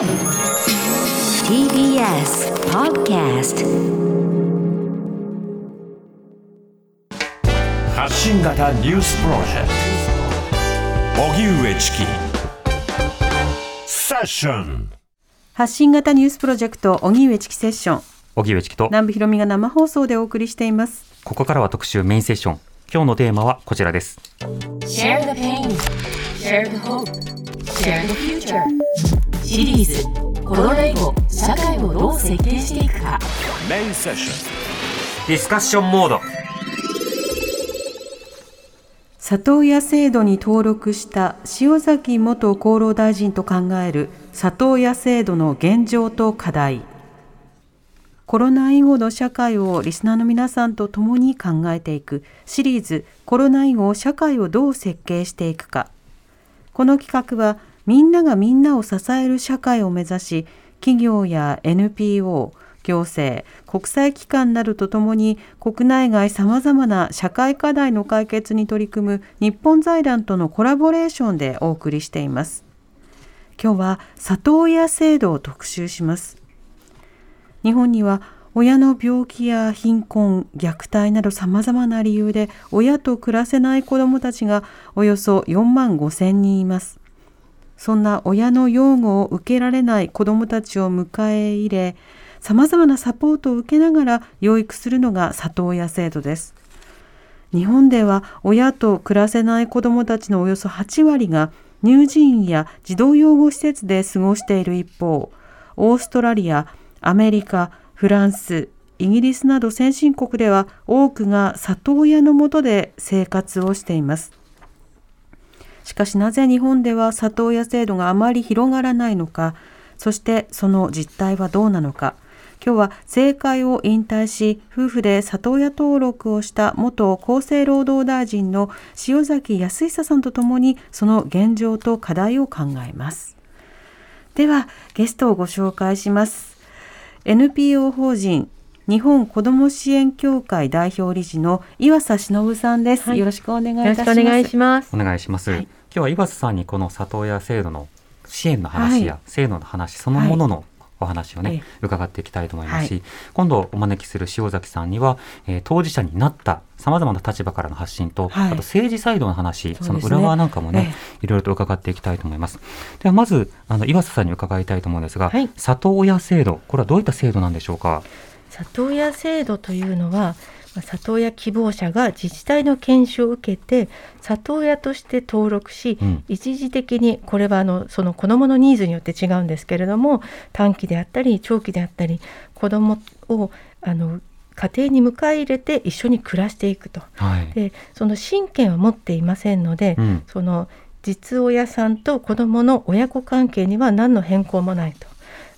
TBS Podcast 発信型ニュースプロジェクト。荻上チキ。セッション。発信型ニュースプロジェクト荻上チキセッション。荻上チキと。南部ひろみが生放送でお送りしています。ここからは特集メインセッション。今日のテーマはこちらです。Share the pain. Share the hope. Share the future シリーズコロナ以後社会をどう設計していくか。メインセッション。ディスカッションモード。里親制度に登録した塩崎元厚労大臣と考える里親制度の現状と課題。コロナ以後の社会をリスナーの皆さんと共に考えていくシリーズコロナ以後社会をどう設計していくか。この企画はみんながみんなを支える社会を目指し企業や NPO 行政国際機関などとともに国内外さまざまな社会課題の解決に取り組む日本財団とのコラボレーションでお送りしています今日は里親制度を特集します日本には親の病気や貧困、虐待などさまざまな理由で親と暮らせない子どもたちがおよそ4万5千人います。そんな親の養護を受けられない子どもたちを迎え入れ、さまざまなサポートを受けながら養育するのが里親制度です。日本では親と暮らせない子どもたちのおよそ8割が乳児院や児童養護施設で過ごしている一方、オーストラリア、アメリカ、フランス、イギリスなど先進国では多くが里親のもとで生活をしています。しかしなぜ日本では里親制度があまり広がらないのか、そしてその実態はどうなのか。今日は政界を引退し、夫婦で里親登録をした元厚生労働大臣の塩崎康久さんとともにその現状と課題を考えます。ではゲストをご紹介します。NPO 法人日本子ども支援協会代表理事の岩佐忍さんです、はいよろしくお願いいたよろします。しくお願いします。お願いします、はい今日は岩瀬さんにこの里親制度の支援の話や、はい。制度の話そのもののお話をね、ええ。伺っていきたいと思いますし、はい。今度お招きする塩崎さんには、えー当事者になったさまざまな立場からの発信と、はい。あと政治サイドの話そ,、ね。の裏側なんかもね、えいろいろと伺っていきたいと思います。ではまずあの岩瀬さんに伺いたいと思うんですが、はい。里親制度これはどういった制度なんでしょうか？里親制度というのは、まあ里親希望者が自治体の研修を受けて里親として登録し、うん一時的にこれはあのその子どものニーズによって違うんですけれども短期であったり長期であったり子どもをあの家庭に迎え入れて一緒に暮らしていくと。はい、でその親権は持っていませんので、うんその実親さんと子どもの親子関係には何の変更もないと。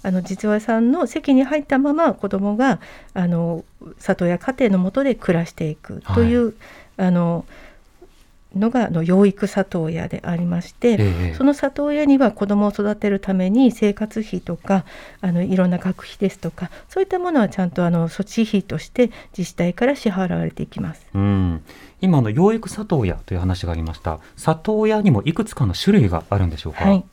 あの実親さんの席に入ったまま子どもがあの里親家庭の下で暮らしていくという、あののがあの養育里親でありまして、ええその里親には子どもを育てるために生活費とかあのいろんな学費ですとかそういったものはちゃんとあの措置費として自治体から支払われていきます。うん、今あの養育里親という話がありました。里親にもいくつかの種類があるんでしょうか、はい、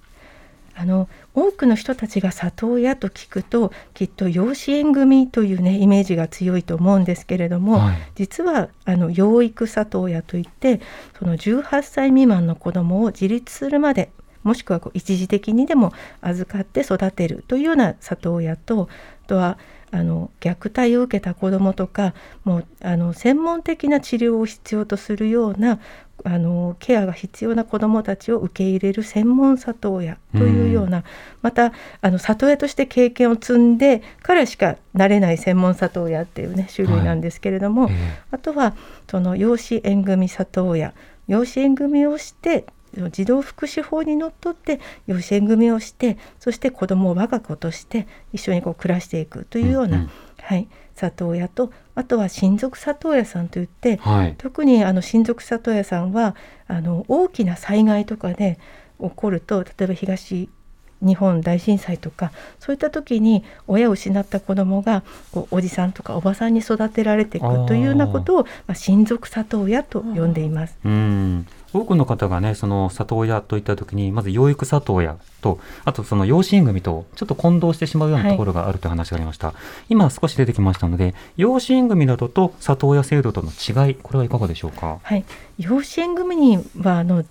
あの多くの人たちが里親と聞くときっと養子縁組というねイメージが強いと思うんですけれども、はい。実はあの養育里親といってその18歳未満の子どもを自立するまでもしくはこう一時的にでも預かって育てるというような里親とあとはあの虐待を受けた子どもとかもうあの専門的な治療を必要とするようなあのケアが必要な子どもたちを受け入れる専門里親というような、またあの里親として経験を積んでからしかなれない専門里親っていうね種類なんですけれども、ええ。あとはその養子縁組里親。養子縁組をして児童福祉法にのっとって養子縁組をしてそして子どもを我が子として一緒にこう暮らしていくというような、うんうん。はい、里親とあとは親族里親さんといってはい。特にあの親族里親さんはあの大きな災害とかで起こると例えば東日本大震災とかそういった時に親を失った子どもがこうおじさんとかおばさんに育てられていくというようなことを、まあ、親族里親と呼んでいます。うん多くの方がね、その里親といった時に、まず養育里親と、あとその養子縁組とちょっと混同してしまうようなところがあるという話がありました。今少し出てきましたので、養子縁組などと里親制度との違い、これはいかがでしょうか？はい、養子縁組にはあの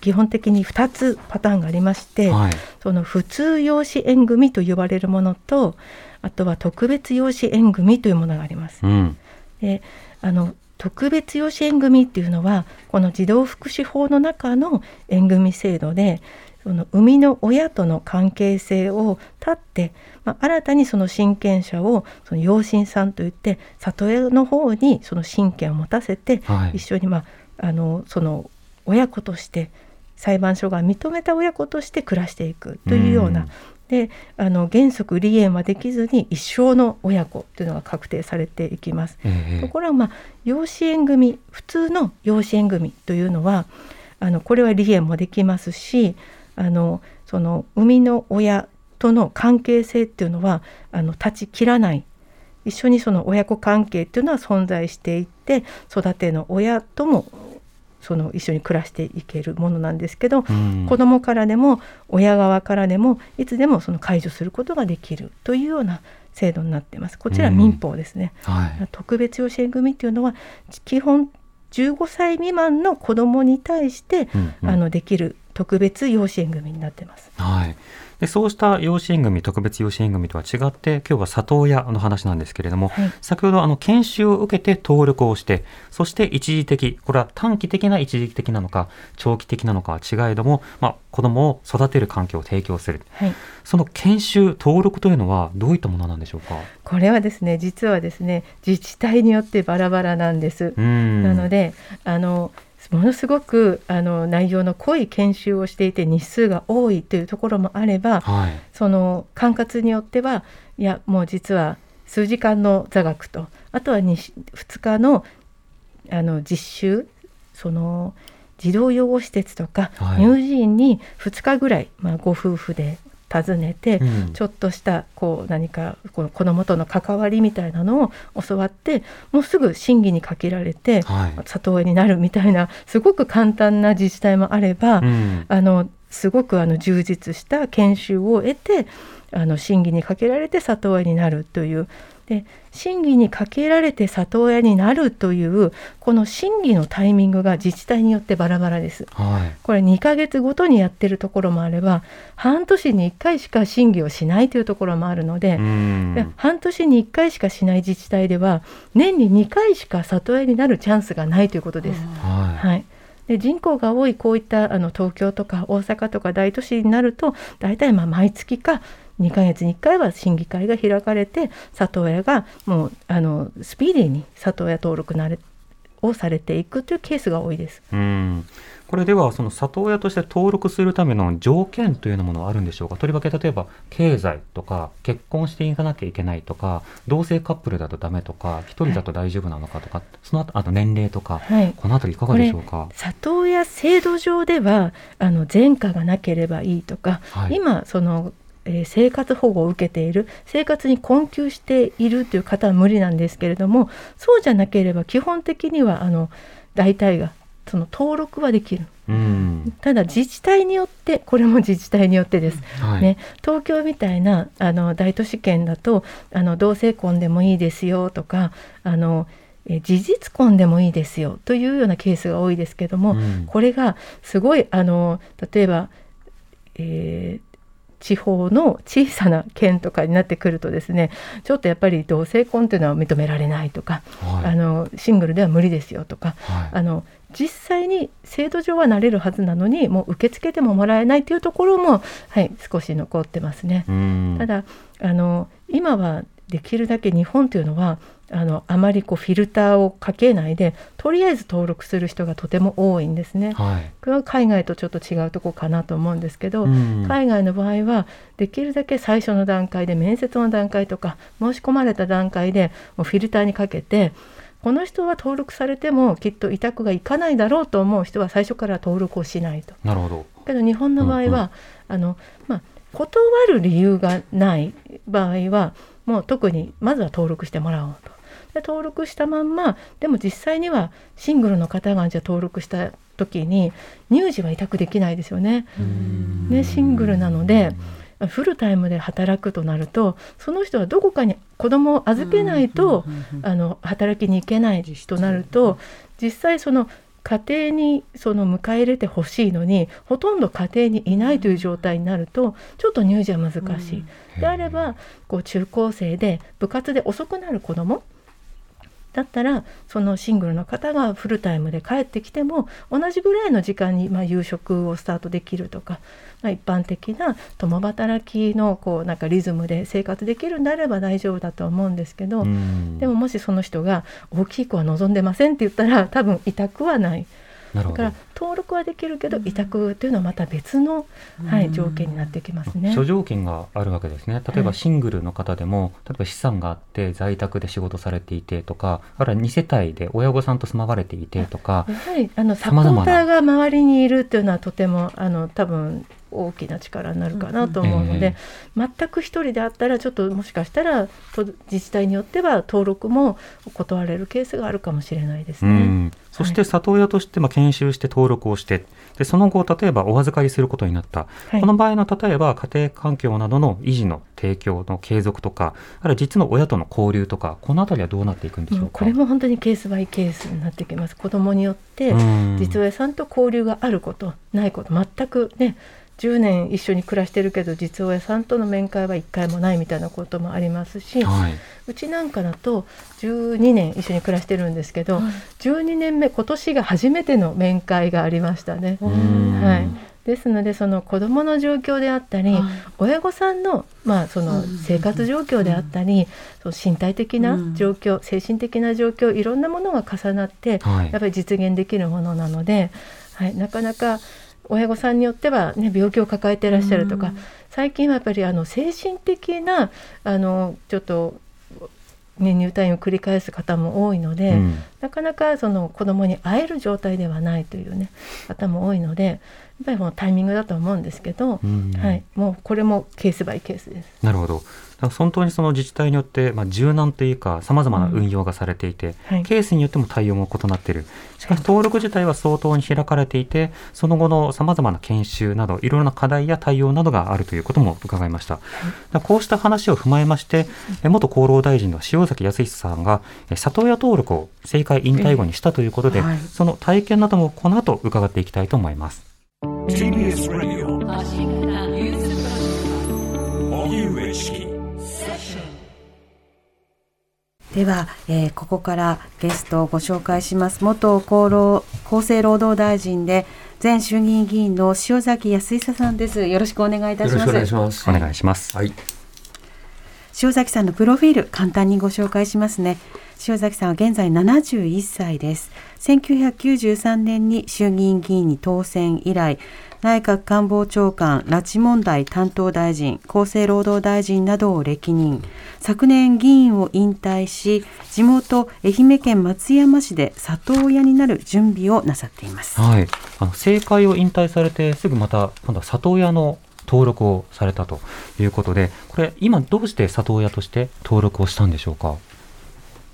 基本的に2つパターンがありまして、はい。その普通養子縁組と呼ばれるものとあとは特別養子縁組というものがあります。うん。であの特別養子縁組っていうのはこの児童福祉法の中の縁組制度でその生みの親との関係性を断って、まあ、新たにその親権者をその養親さんといって里親の方にその親権を持たせて、はい。一緒に、まあ、あのその親子として裁判所が認めた親子として暮らしていくというような、うんであの原則離縁はできずに一生の親子というのが確定されていきます。ええところが、まあ、養子縁組普通の養子縁組というのはあのこれは離縁もできますしあのその生みの親との関係性っていうのはあの断ち切らない一緒にその親子関係っていうのは存在していって育ての親ともその一緒に暮らしていけるものなんですけど、うん子どもからでも親側からでもいつでもその解除することができるというような制度になっています。こちらは民法ですね。はい。特別養子縁組っていうのは基本15歳未満の子どもに対して、うんうんあのできる特別養子縁組になってます。はい。で、そうした養子縁組、特別養子縁組とは違って、今日は里親の話なんですけれども、はい先ほどあの研修を受けて登録をして、そして一時的、これは短期的な一時的なのか、長期的なのかは違いども、まあ、子供を育てる環境を提供する。はい、その研修、登録というのはどういったものなんでしょうか？これはですね実はですね自治体によってバラバラなんです。うん。なのであのものすごくあの内容の濃い研修をしていて日数が多いというところもあればはい。その管轄によってはいやもう実は数時間の座学とあとは 2, 2日のあの実習その児童養護施設とか、はい乳児院に2日ぐらい、まあ、ご夫婦で訪ねて、うんちょっとしたこう何かこの子どもとの関わりみたいなのを教わってもうすぐ審議にかけられて、はい。里親になるみたいなすごく簡単な自治体もあれば、うん。あのすごくあの充実した研修を得てあの審議にかけられて里親になるというで審議にかけられて里親になるというこの審議のタイミングが自治体によってバラバラです。はい。これ2ヶ月ごとにやってるところもあれば半年に1回しか審議をしないというところもあるので、半年に1回しかしない自治体では年に2回しか里親になるチャンスがないということです。はい。はい、で人口が多いこういったあの東京とか大阪とか大都市になると大体まあ毎月か2ヶ月に1回は審議会が開かれて里親がもうあのスピーディーに里親登録なれをされていくというケースが多いです。うん。これではその里親として登録するための条件というようなものはあるんでしょうか？とりわけ例えば経済とか結婚していかなきゃいけないとか同性カップルだとダメとか一人だと大丈夫なのかとか、その後あと年齢とか、はい。このあたりいかがでしょうか？里親制度上ではあの前科がなければいいとか、はい。今その、えー生活保護を受けている生活に困窮しているという方は無理なんですけれどもそうじゃなければ基本的にはあの大体がその登録はできる。うん。ただ自治体によってこれも自治体によってです、はい、ね、東京みたいなあの大都市圏だとあの同性婚でもいいですよとかあのえ事実婚でもいいですよというようなケースが多いですけども、うん。これがすごいあの例えば、えー地方の小さな県とかになってくるとですねちょっとやっぱり同性婚というのは認められないとか、はい。あのシングルでは無理ですよとかはい。あの実際に制度上はなれるはずなのにもう受け付けてももらえないというところも、はい、少し残ってますね。うん。ただあの今はできるだけ日本というのはあのあまりこうフィルターをかけないでとりあえず登録する人がとても多いんですね。はいこれは海外とちょっと違うとこかなと思うんですけど、うん海外の場合はできるだけ最初の段階で面接の段階とか申し込まれた段階でもうフィルターにかけてこの人は登録されてもきっと委託がいかないだろうと思う人は最初から登録をしないと。なるほどけど日本の場合は、うんうんあのまあ、断る理由がない場合はもう特にまずは登録してもらおうと。で登録したまんまでも実際にはシングルの方がじゃあ登録した時に乳児は委託できないですよね。ねシングルなのでフルタイムで働くとなるとその人はどこかに子供を預けないとあの働きに行けないとなると実際その家庭にその迎え入れてほしいのにほとんど家庭にいないという状態になるとちょっと乳児は難しい。であればこう中高生で部活で遅くなる子どもだったらそのシングルの方がフルタイムで帰ってきても同じぐらいの時間にまあ夕食をスタートできるとか、まあ、一般的な共働きのこうなんかリズムで生活できるんであれば大丈夫だと思うんですけどでももしその人が大きい子は望んでませんって言ったら多分委託はない。だから登録はできるけど委託というのはまた別の、はい、条件になってきますね。諸条件があるわけですね。例えばシングルの方でも、例えば資産があって在宅で仕事されていてとか、あるいは2世帯で親御さんと住まわれていてとか、やはりあのサポーターが周りにいるというのはとてもあの多分大きな力になるかなと思うので、全く一人であったらちょっともしかしたら自治体によっては登録も断れるケースがあるかもしれないですね。そして里親としてまあ研修して登録をしてでその後例えばお預かりすることになった、はい、この場合の例えば家庭環境などの維持の提供の継続とかあるいは実の親との交流とかこの辺りはどうなっていくんでしょうこれも本当にケースバイケースになってきます。子どもによって実親さんと交流があることないこと全くね10年一緒に暮らしてるけど実親さんとの面会は1回もないみたいなこともありますし、はい、うちなんかだと12年一緒に暮らしてるんですけど、はい、12年目今年が初めての面会がありましたね。はい、ですのでその子どもの状況であったり、はい、親御さんの,、まあその生活状況であったり、その身体的な状況、精神的な状況いろんなものが重なって、やっぱり実現できるものなので、はい、なかなか親御さんによっては、ね、病気を抱えていらっしゃるとか、最近はやっぱりあの精神的なあのちょっと、ね、入退院を繰り返す方も多いので、うん、なかなかその子どもに会える状態ではないという、ね、方も多いのでやっぱりもうタイミングだと思うんですけど、うん、はい、もうこれもケースバイケースです。なるほど。本当にその自治体によって、まあ、柔軟というかさまざまな運用がされていて、うんはい、ケースによっても対応も異なっているしかし登録自体は相当に開かれていてその後のさまざまな研修などいろいろな課題や対応などがあるということも伺いました、はい、こうした話を踏まえまして元厚労大臣の塩崎康久さんが里親登録を政界引退後にしたということで、はい、その体験などもこの後伺っていきたいと思います。TBS ラジオ荻上チキでは、えー、ここからゲストをご紹介します。元厚労厚生労働大臣で前衆議院議員の塩崎康久さんです。よろしくお願いいたします。お願いします。お願いします。はい。塩崎さんのプロフィール簡単にご紹介しますね。塩崎さんは現在71歳です。1993年に衆議院議員に当選以来内閣官房長官、拉致問題担当大臣、厚生労働大臣などを歴任。昨年議員を引退し、地元愛媛県松山市で里親になる準備をなさっています。はい。あの政界を引退されてすぐまた今度は里親の登録をされたということで、これ今どうして里親として登録をしたんでしょうか？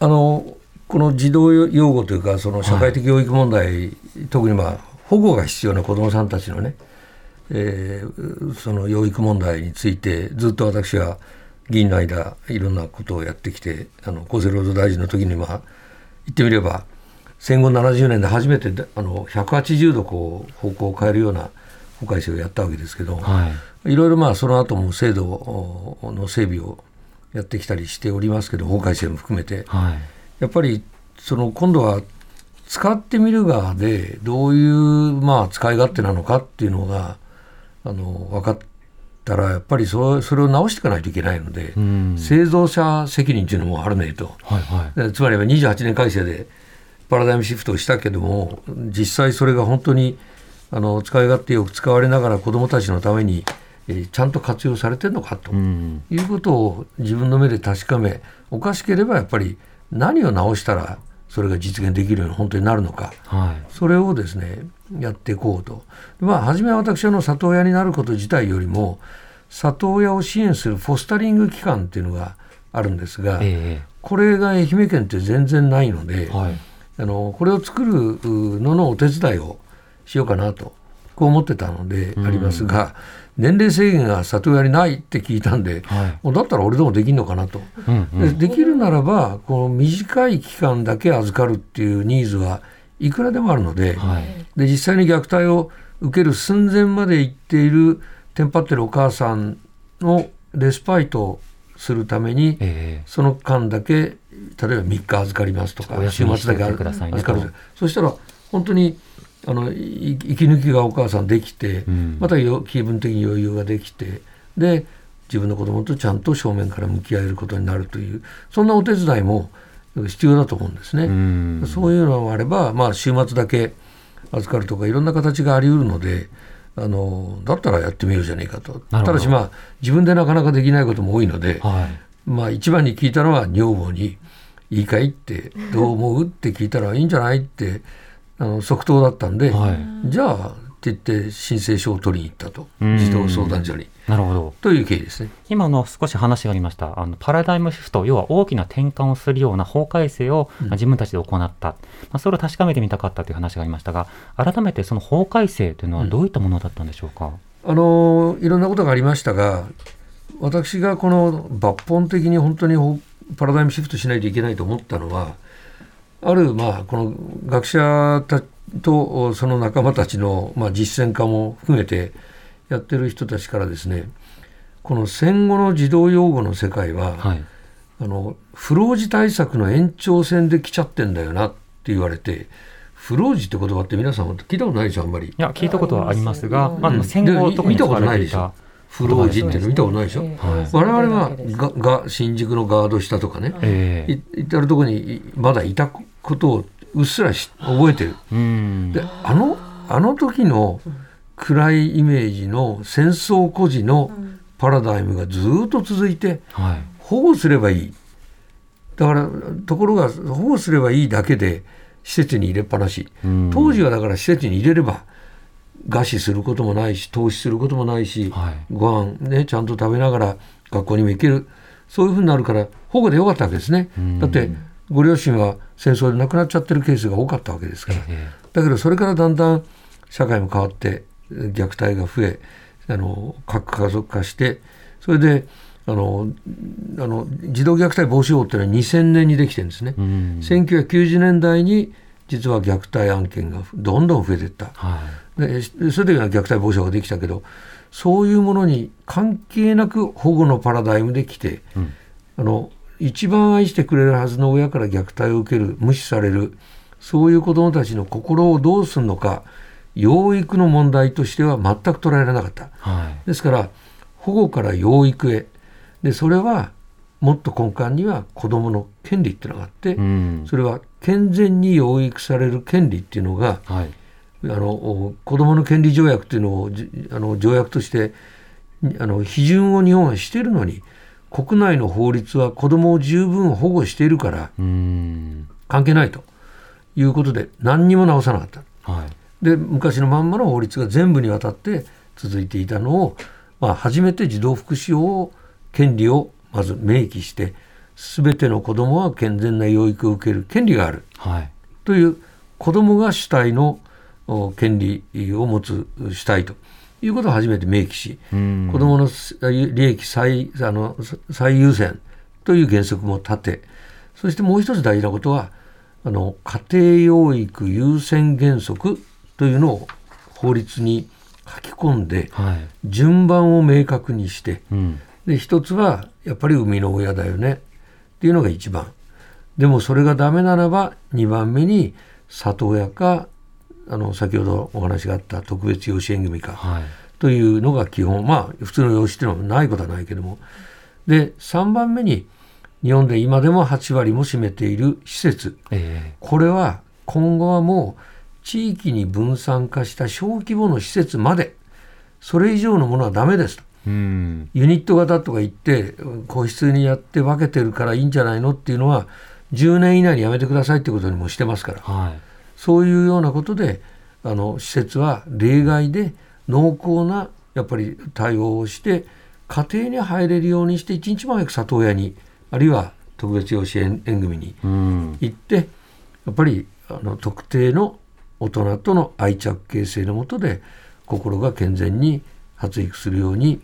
あのこの児童養護というかその社会的養育問題、はい、特にまあ保護が必要な子どもさんたちのね、えー、その養育問題についてずっと私は議員の間いろんなことをやってきてあの厚生労働大臣の時にまあ言ってみれば戦後70年で初めてあの180度こう方向を変えるような法改正をやったわけですけど、はい、いろいろまあその後も制度の整備をやってきたりしておりますけど法改正も含めて、はい、やっぱりその今度は使ってみる側でどういう、まあ、使い勝手なのかっていうのがあの分かったらやっぱりそそれを直していかないといけないので、製造者責任っていうのもあるねと、はいはい、つまり28年改正でパラダイムシフトをしたけども実際それが本当にあの使い勝手よく使われながら子どもたちのために、えー、ちゃんと活用されてるのかと、いうことを自分の目で確かめおかしければやっぱり何を直したらそれが実現できるように本当になるのか、はい、それをですねやっていこうと。まあ、初めは私の里親になること自体よりも里親を支援するフォスタリング機関っていうのがあるんですが、えこれが愛媛県って全然ないので、はい、あのこれを作るののお手伝いをしようかなとこう思ってたのでありますが、年齢制限が里親にないって聞いたんで、はい。もうだったら俺でもできるのかなと。うんうん。でできるならばこの短い期間だけ預かるっていうニーズはいくらでもあるので,、はい。で実際に虐待を受ける寸前まで行っているテンパってるお母さんのレスパイトをするために、えその間だけ例えば3日預かりますとか週末だけ預かる。そしたら本当にあのい息抜きがお母さんできて、うんまたよ気分的に余裕ができてで自分の子供とちゃんと正面から向き合えることになるというそんなお手伝いも必要だと思うんですね。えうんそういうのがあれば、まあ、週末だけ預かるとかいろんな形があり得るのであのだったらやってみようじゃないかとただしまあ自分でなかなかできないことも多いので、はいまあ、一番に聞いたのは女房に「いいかい?」って「どう思う?」って聞いたら「いいんじゃない?」ってあの即答だったんで、はい。じゃあって言って申請書を取りに行ったと。うん。児童相談所に。なるほど。という経緯ですね。今の少し話がありました。あのパラダイムシフト要は大きな転換をするような法改正を、まあ自分たちで行った、まあ、それを確かめてみたかったという話がありましたが改めてその法改正というのはどういったものだったんでしょうか、あのいろんなことがありましたが私がこの抜本的に本当にほパラダイムシフトしないといけないと思ったのはあるまあこの学者たとその仲間たちの、まあ、実践家も含めてやってる人たちからですねこの戦後の児童養護の世界は、はい。あの不老児対策の延長線で来ちゃってんだよなって言われて不老児って言葉って皆さん聞いたことないでしょあんまり。いや聞いたことはありますが、まあ、うん。戦後で特に使見たことないでしょ。不老児っていうの見たことないでしょ、はい。我々はがが新宿のガード下とかね、ええ。い至るところにいまだいたことをうっすらし覚えてる。うん。であのあの時の暗いイメージの戦争孤児のパラダイムがずっと続いてはい。保護すればいい。だからところが保護すればいいだけで施設に入れっぱなし。うん。当時はだから施設に入れれば餓死することもないし投資することもないし、はい。ご飯ねちゃんと食べながら学校にも行ける。そういうふうになるから保護でよかったわけですね。うん。だってご両親は戦争で亡くなっちゃってるケースが多かったわけですから。えだけどそれからだんだん社会も変わって虐待が増えあの核家族化してそれであのあの児童虐待防止法っていうのは2000年にできてるんですね。え。うん。1990年代に実は虐待案件がどんどん増えていった。はでそれで虐待防止法ができたけどそういうものに関係なく保護のパラダイムで来て、いうん。あの一番愛してくれるはずの親から虐待を受ける無視される。そういう子どもたちの心をどうするのか養育の問題としては全く捉えられなかった。はい。ですから保護から養育へ。でそれはもっと根幹には子どもの権利っていうのがあって、うん。それは健全に養育される権利っていうのがはい。あのお子どもの権利条約っていうのをじあの条約としてあの批准を日本はしているのに国内の法律は子どもを十分保護しているからうん。関係ないということで何にも直さなかった。はい。で昔のまんまの法律が全部にわたって続いていたのを、まあ、初めて児童福祉法を権利をまず明記して全ての子どもは健全な養育を受ける権利がある。はい。という子どもが主体のお権利を持つ主体ということを初めて明記し、うん。子どもの利益最あの最優先という原則も立てそしてもう一つ大事なことはあの家庭養育優先原則というのを法律に書き込んではい。順番を明確にしてうん。で一つはやっぱり生みの親だよねっていうのが一番。でもそれがダメならば2番目に里親かあの先ほどお話があった特別養子縁組かはい。というのが基本。まあ普通の養子っていうのはないことはないけども。で3番目に日本で今でも8割も占めている施設。えこれは今後はもう地域に分散化した小規模の施設までそれ以上のものはダメですと。えうん。ユニット型とか言って個室にやって分けてるからいいんじゃないのっていうのは10年以内にやめてくださいってことにもしてますから。はいそういうようなことであの施設は例外で濃厚なやっぱり対応をして家庭に入れるようにして一日も早く里親にあるいは特別養子縁縁組にうん。行ってやっぱりあの特定の大人との愛着形成のもとで心が健全に発育するように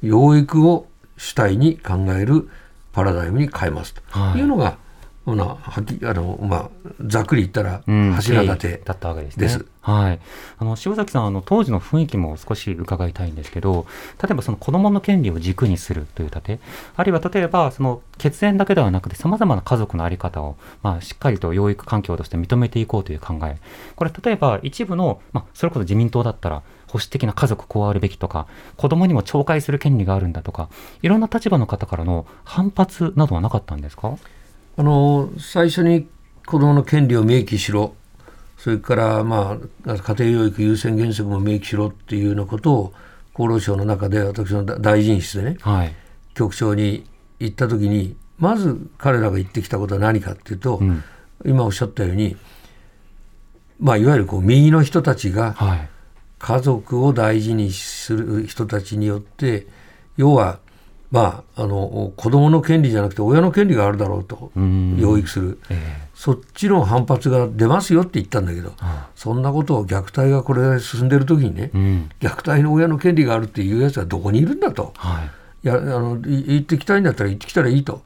養育を主体に考えるパラダイムに変えますと。はい。いうのが、まあはきあのまあ、ざっくり言ったらうん柱立て経緯だったわけですね。ですはい。あの、塩崎さん、あの、当時の雰囲気も少し伺いたいんですけど、例えばその子供の権利を軸にするという立て、あるいは例えば、その血縁だけではなくて様々な家族のあり方を、まあ、しっかりと養育環境として認めていこうという考え。これ、例えば一部の、まあ、それこそ自民党だったら、保守的な家族こうあるべきとか、子供にも懲戒する権利があるんだとか、いろんな立場の方からの反発などはなかったんですか？あの最初に子どもの権利を明記しろそれから、まあ、家庭養育優先原則も明記しろっていうようなことを厚労省の中で私の大臣室でねはい。局長に言った時にまず彼らが言ってきたことは何かっていうと、うん。今おっしゃったように、まあ、いわゆるこう右の人たちがはい。家族を大事にする人たちによって要は、まあ、あの子供の権利じゃなくて親の権利があるだろうとうん養育する。えそっちの反発が出ますよって言ったんだけど、あそんなことを虐待がこれで進んでる時にね、えうん。虐待の親の権利があるっていうやつはどこにいるんだと。はい。いやあのい言ってきたいんだったら言ってきたらいいと。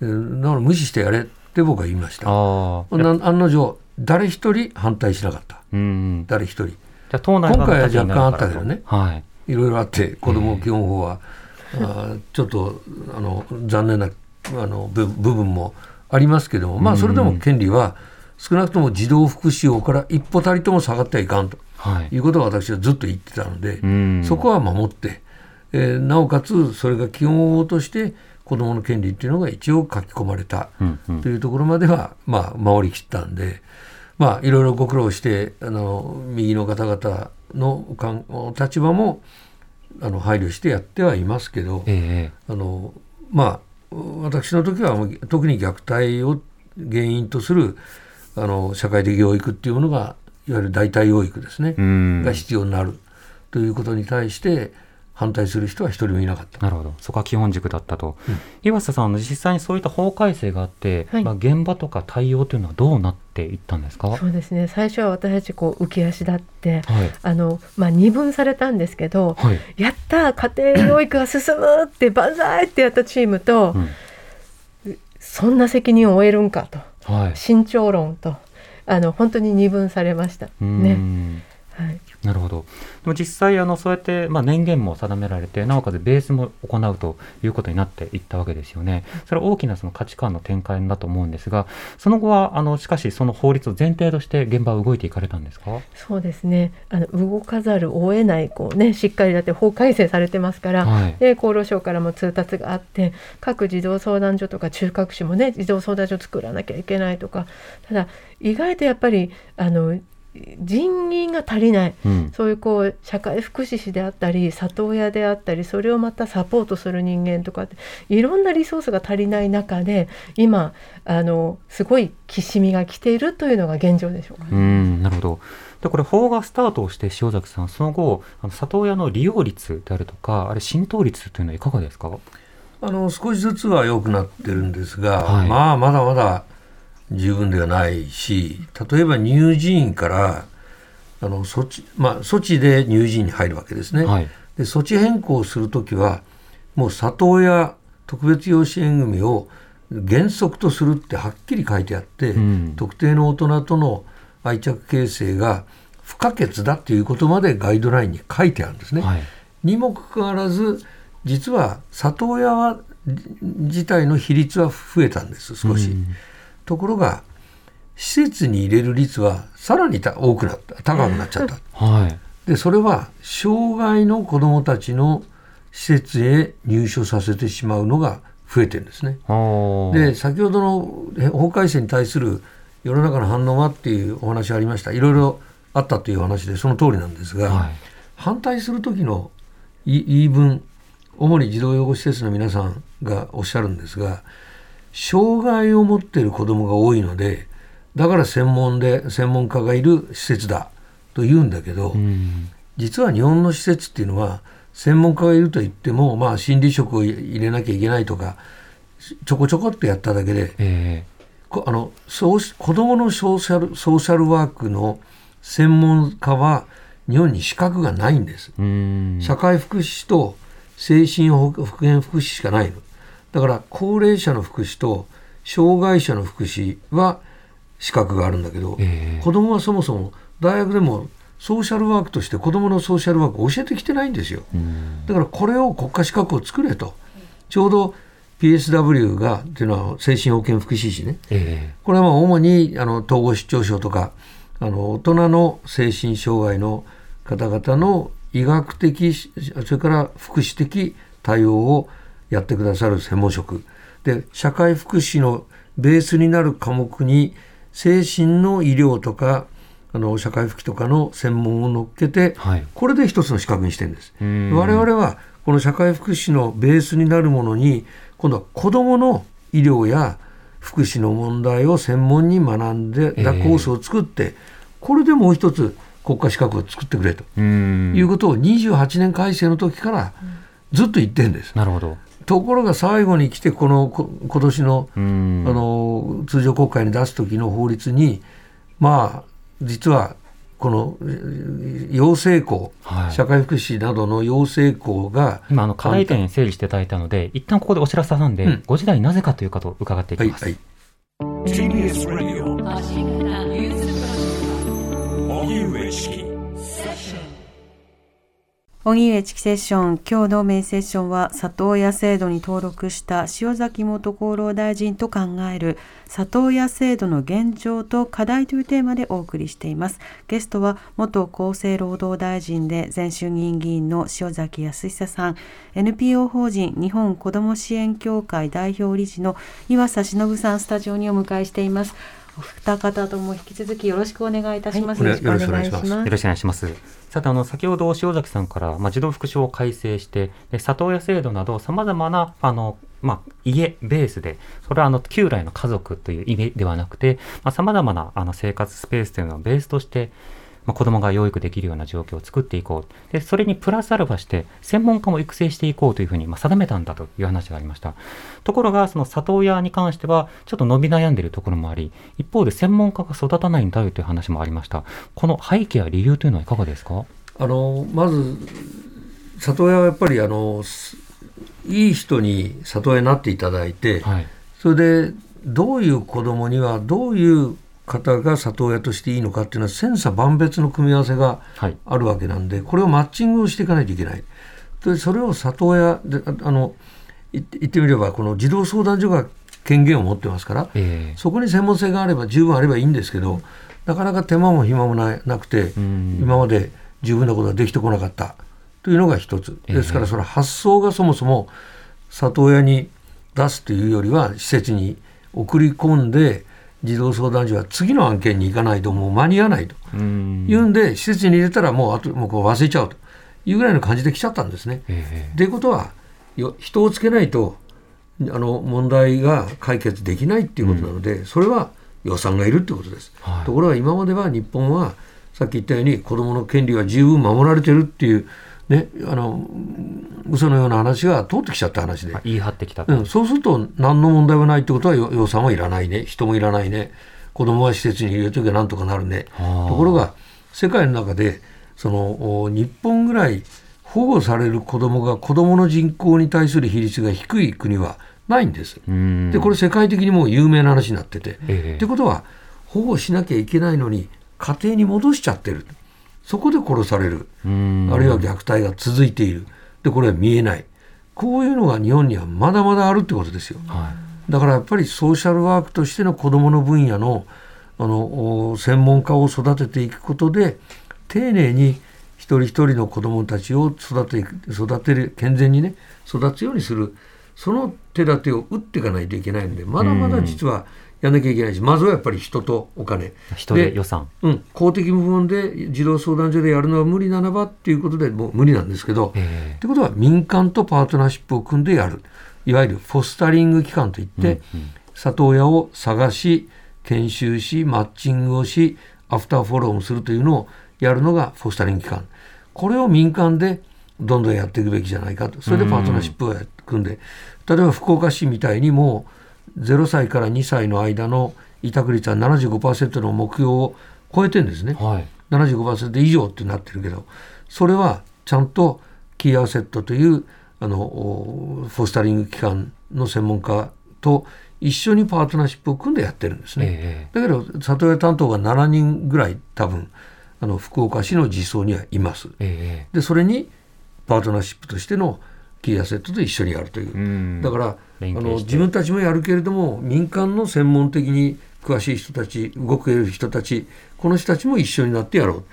えーだから無視してやれって僕は言いました。ああ。な案の定誰一人反対しなかった。うん。誰一人。じゃあ党内が今回は若干あったけどねとはい。いろいろあって子ども基本法は、あーちょっとあの残念なあの部部分もありますけども、まあ、それでも権利は少なくとも児童福祉法から一歩たりとも下がってはいかんとはい。いうことを私はずっと言ってたので、うん。そこは守って、えーなおかつそれが基本法として子どもの権利っていうのが一応書き込まれたというところまでは、まあ、守りきったんで、まあ、いろいろご苦労してあの右の方々のかん立場もあの配慮してやってはいますけど、ええあのまあ私の時は特に虐待を原因とするあの社会的養育っていうものがいわゆる代替養育ですね、うん。が必要になるということに対して反対する人は一人もいなかった。なるほど。そこは基本軸だったと。岩佐さん、実際にそういった法改正があって、はいまあ、現場とか対応というのはどうなっていったんですか？そうですね最初は私たちこう浮き足立ってはい。あの、まあ、二分されたんですけど、はい。やった家庭養育が進むって万歳ってやったチームと、うんそんな責任を負えるんかとはい。慎重論とあの本当に二分されましたうね。んはい、なるほど。でも実際、あの、そうやって、まあ、年限も定められて、なおかつベースも行うということになっていったわけですよね。それは大きなその価値観の転換だと思うんですが、その後は、あの、しかし、その法律を前提として現場は動いていかれたんですか？そうですねあの動かざるを得ないこう、ね、しっかりだって法改正されてますから、はい。で厚労省からも通達があって各児童相談所とか中核市もね児童相談所作らなきゃいけないとかただ意外とやっぱりあの人員が足りないうん。そういうこう社会福祉士であったり里親であったりそれをまたサポートする人間とかっていろんなリソースが足りない中で今あのすごいきしみが来ているというのが現状でしょうかね。うん、なるほど。で、これ、法がスタートをして、塩崎さん、その後、あの里親の利用率であるとか、あれ、浸透率というのはいかがですか？あの少しずつは良くなってるんですが、はいまあまだまだ十分ではないし例えば乳児院からあの措置、まあ、措置で乳児院に入るわけですね。はい。で措置変更するときはもう里親特別養子縁組を原則とするってはっきり書いてあって、うん特定の大人との愛着形成が不可欠だっていうことまでガイドラインに書いてあるんですね。はい。にもかかわらず実は里親はじ自体の比率は増えたんです少し。うんところが施設に入れる率はさらにた多くなった高くなっちゃった。はい。でそれは障害の子どもたちの施設へ入所させてしまうのが増えてるんですね。で先ほどのえ法改正に対する世の中の反応はっていうお話ありましたいろいろあったという話でその通りなんですが、はい。反対する時の言い分主に児童養護施設の皆さんがおっしゃるんですが障害を持っている子どもが多いのでだから専門で専門家がいる施設だと言うんだけど、うん。実は日本の施設っていうのは専門家がいると言っても、まあ、心理職を入れなきゃいけないとかちょこちょこっとやっただけでえこあのそう子どものソーシャルソーシャルワークの専門家は日本に資格がないんです。うん社会福祉士と精神保復健福祉士しかないの。だから高齢者の福祉と障害者の福祉は資格があるんだけど、ええ子供はそもそも大学でもソーシャルワークとして子供のソーシャルワークを教えてきてないんですよ。うんだからこれを国家資格を作れと。ちょうど PSW がっていうのは精神保健福祉士ね。えこれはまあ主にあの統合失調症とかあの大人の精神障害の方々の医学的それから福祉的対応をやってくださる専門職。で社会福祉のベースになる科目に精神の医療とかあの社会福祉とかの専門を乗っけて、はい。これで一つの資格にしてるんです。うん。我々はこの社会福祉のベースになるものに今度は子どもの医療や福祉の問題を専門に学んでたコースを作って、これでもう一つ国家資格を作ってくれと。うん。いうことを28年改正の時からずっと言ってるんです。なるほどところが最後に来てこのこ今年のうん。あの通常国会に出す時の法律にまあ実はこのえー養成校、はい。社会福祉などの養成校が今あの課題点整理していただいたので一旦ここでお知らせ挟んで、うん。ご時代なぜかというかと伺っていきます、はいはい荻上チキセッション。今日のメインセッションは里親制度に登録した塩崎元厚労大臣と考える里親制度の現状と課題というテーマでお送りしています。ゲストは元厚生労働大臣で前衆議院議員の塩崎康久さん。NPO 法人日本子ども支援協会代表理事の岩佐忍さん。スタジオにお迎えしていますお二方とも引き続きよろしくお願いいたします、はい。よろしくお願いします。よよろしくお願いします。さて、あの、先ほど塩崎さんから、まあ、児童福祉を改正して、で里親制度など、様々な、あの、まあ、家ベースで、それはあの、旧来の家族という意味ではなくて、まあ、様々なあの生活スペースというのをベースとして、まあ、子供が養育できるような状況を作っていこう。で、それにプラスアルファして、専門家も育成していこうというふうに、まあ、定めたんだという話がありました。ところが、その里親に関しては、ちょっと伸び悩んでいるところもあり、一方で専門家が育たないんだよという話もありました。この背景や理由というのはいかがですか？あのまず里親はやっぱりあのすいい人に里親になっていただいて、はい。それでどういう子供にはどういう方が里親としていいのかっていうのは千差万別の組み合わせがはい。あるわけなんでこれをマッチングをしていかないといけない。でそれを里親でああの言ってみればこの児童相談所が権限を持ってますからええ。そこに専門性があれば十分あればいいんですけどなかなか手間も暇もななくてん。今まで十分なことができてこなかった。というのが一つ。ですからその発想がそもそも里親に出すというよりは施設に送り込んで児童相談所は次の案件に行かないともう間に合わないと。うん。いうんで施設に入れたらもうあともうこう忘れちゃうと。いうぐらいの感じで来ちゃったんですね。えということはよ人をつけないとあの問題が解決できないっていうことなので、それは予算がいるってことです、はい。ところが今までは日本はさっき言ったように子どもの権利は十分守られてるっていう、ね、あの嘘のような話が通ってきちゃった話で。え、言い張ってきたと。うん、そうすると何の問題もないってことはよ予算はいらないね。人もいらないね。子供は施設に入れときゃなんとかなるね。はあ。ところが世界の中でそのお日本ぐらい保護される子供が子供の人口に対する比率が低い国はないんです。うん。でこれ世界的にもう有名な話になってて。ええ。ってことは保護しなきゃいけないのに家庭に戻しちゃってるそこで殺される。うん。あるいは虐待が続いている。でこれは見えない。こういうのが日本にはまだまだあるってことですよ。はだからやっぱりソーシャルワークとしての子どもの分野のあのお専門家を育てていくことで丁寧に一人一人の子どもたちを育て育てる健全にね育つようにする。その手立てを打っていかないといけないのでまだまだ実はやんなきゃいけないしまずはやっぱり人とお金。い。人で予算。うん、公的部門で児童相談所でやるのは無理ならばっていうことでもう無理なんですけど、えってことは民間とパートナーシップを組んでやる。いわゆるフォスタリング機関といって、里親を探し研修しマッチングをしアフターフォローもするというのをやるのがフォスタリング機関。これを民間でどんどんやっていくべきじゃないかと。それでパートナーシップを組んで。例えば福岡市みたいにもう0歳から2歳の間の委託率は75%の目標を超えてるんですね。はい。75%以上ってなってるけどそれはちゃんとキーアセットというあのおフォスタリング機関の専門家と一緒にパートナーシップを組んでやってるんですね。えだけど里親担当が7人ぐらい多分あの福岡市の実装にはいます。ええでそれにパートナーシップとしてのキーアセットと一緒にやるというえ。うん。だからあの自分たちもやるけれども民間の専門的に詳しい人たち動ける人たちこの人たちも一緒になってやろう。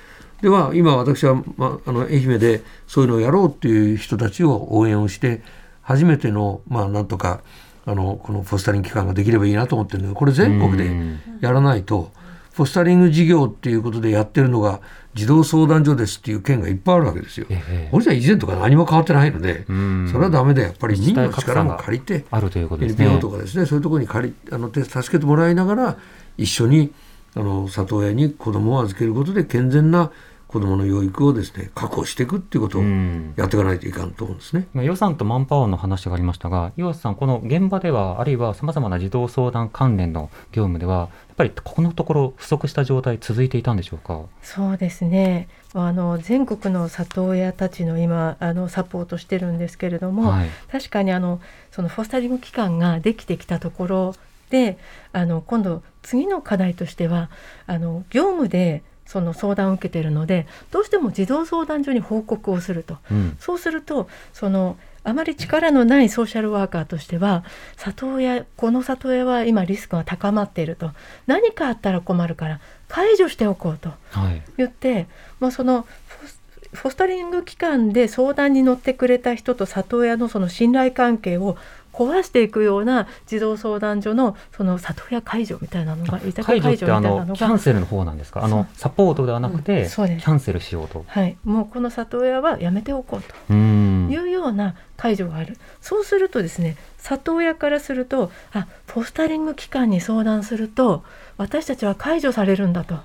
では今私は、まあ、あの愛媛でそういうのをやろうっていう人たちを応援をして初めてのまあなんとかあのこのフォスタリング機関ができればいいなと思ってるんだけどこれ全国でうんやらないとフォスタリング事業っていうことでやってるのが児童相談所ですっていう県がいっぱいあるわけですよ。ええこれじゃ以前とか何も変わってないので、うんそれはダメだやっぱり民の力も借りてあるということですね。NPO とかですねそういうところに借りあの手助けてもらいながら一緒にあの里親に子供を預けることで健全な子供の養育をですね確保していくっていうことをうんやっていかないといかんと思うんですね。今予算とマンパワーの話がありましたが、岩瀬さん、この現場では、あるいはさまざまな児童相談関連の業務では、ぱりここのところ、不足した状態、続いていたんでしょうか？そうですねあの全国の里親たちの今あのサポートしてるんですけれども、はい。確かにあのそのフォスタリング機関ができてきたところであの今度次の課題としてはあの業務でその相談を受けているのでどうしても児童相談所に報告をするとうん。そうするとそのあまり力のないソーシャルワーカーとしては里親この里親は今リスクが高まっていると何かあったら困るから解除しておこうとはい。言って、まあ、そのフォスフォスタリング機関で相談に乗ってくれた人と里親のその信頼関係を壊していくような児童相談所のその里親解除みたいなのが委託解除みたいなののが。キャンセルの方なんですか？あのサポートではなくて、うんキャンセルしようと。はい、もうこの里親はやめておこうとうん。いうような解除がある、そうするとですね里親からするとあポスタリング機関に相談すると私たちは解除されるんだと。